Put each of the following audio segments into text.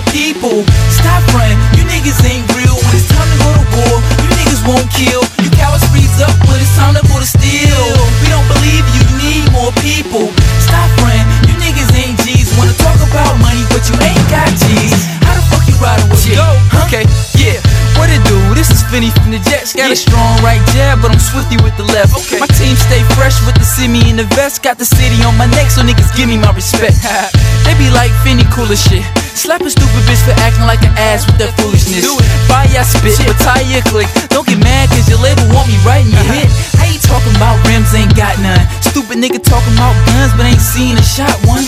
more people. Stop running, you niggas ain't real. When it's time to go to war, you niggas won't kill. You cowards freeze up when it's time to go to steal. We don't believe you need more people. From the Jets. Got a strong right jab, but I'm swifty with the left. Okay. My team stay fresh with the semi in the vest. Got the city on my neck, so niggas give me my respect. they be like Fenni cool as shit. Slap a stupid bitch for acting like an ass with that foolishness. Do it. Fire I spit, but tie your click. Don't get mad cause your label want me right in your hit. Nigga talking about guns but ain't seen a shot one.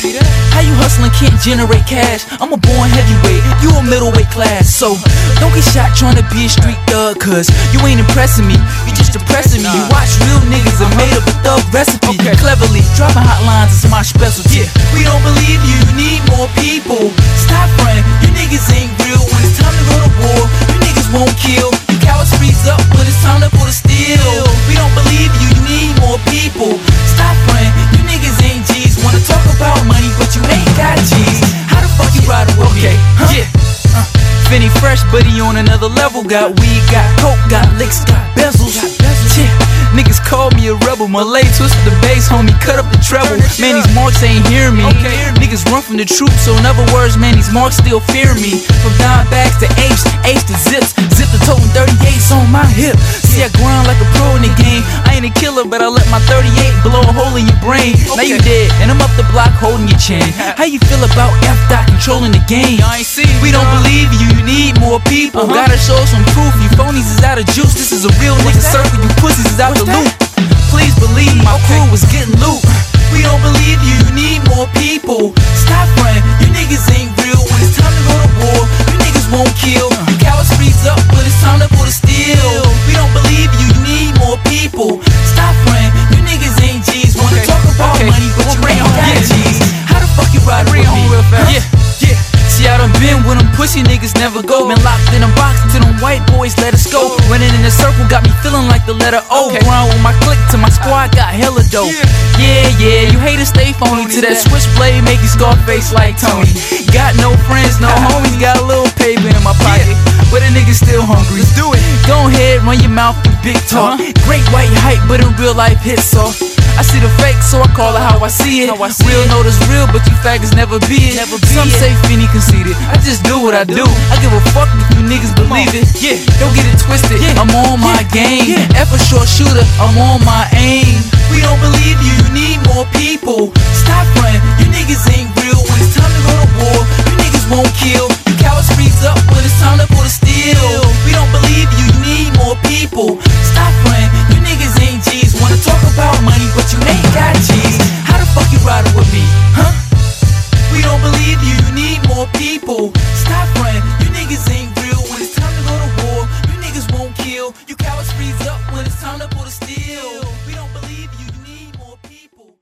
How you hustling can't generate cash? I'm a born heavyweight, you a middleweight class. So don't get shot trying to be a street thug cause you ain't impressing me. You just depressing me. You watch real niggas and made up a thug recipe. Okay. Cleverly dropping hotlines is my specialty. Yeah, we don't believe you, you need more people. Stop running, you niggas ain't real. When it's time to go to war, you niggas won't kill. You cowards freeze up Fenni fresh, but he on another level. Got weed, got coke, got licks, got bezels. Yeah. Niggas call me a rebel. Malay twist the bass, homie, cut up the treble. Man, these marks ain't hearing me. Niggas run from the troops, so in other words, man, these marks still fear me. From down backs to H, H to zips, zip the toting 38s on my hip. See, I grind like a pro in the game. I a killer, but I let my 38 blow a hole in your brain. Now you Okay. dead, and I'm up the block holding your chain. How you feel about F dot controlling the game? Y'all ain't see We don't believe you, you need more people. Uh-huh. Gotta show some proof. You phonies is out of juice. This is a real nigga circle. You pussies is out What's the that? loop. Please believe my Okay. crew was getting loot. We don't believe you, you need more people. Stop running, you niggas ain't real. When it's time to go to war, you niggas won't kill. Pussy niggas never go. Been locked in a box till them white boys let us go. Running in a circle got me feeling like the letter O. Okay. Grind with my clique till my squad got hella dope. Yeah, yeah, you haters stay phony to that switchblade, make you Scarface like Tony. Got no friends, no homies, got a little paper in my pocket. But a nigga still hungry. Let's do it. Go ahead, run your mouth with big talk. Uh-huh. Great white hype, but in real life hits soft. I see the fake, so I call it how I see it. I see real know this real, but you faggots never be it. Never be Some it. say Fenni conceited. I just do what I do. I give a fuck if you niggas believe it. Yeah. Don't get it twisted. Yeah. I'm on my Yeah. game. Yeah. F a short shooter. I'm on my aim. We don't believe you, you need more people. Stop running, you niggas ain't real. When it's time to go to war, you niggas won't kill. down to pull the steel.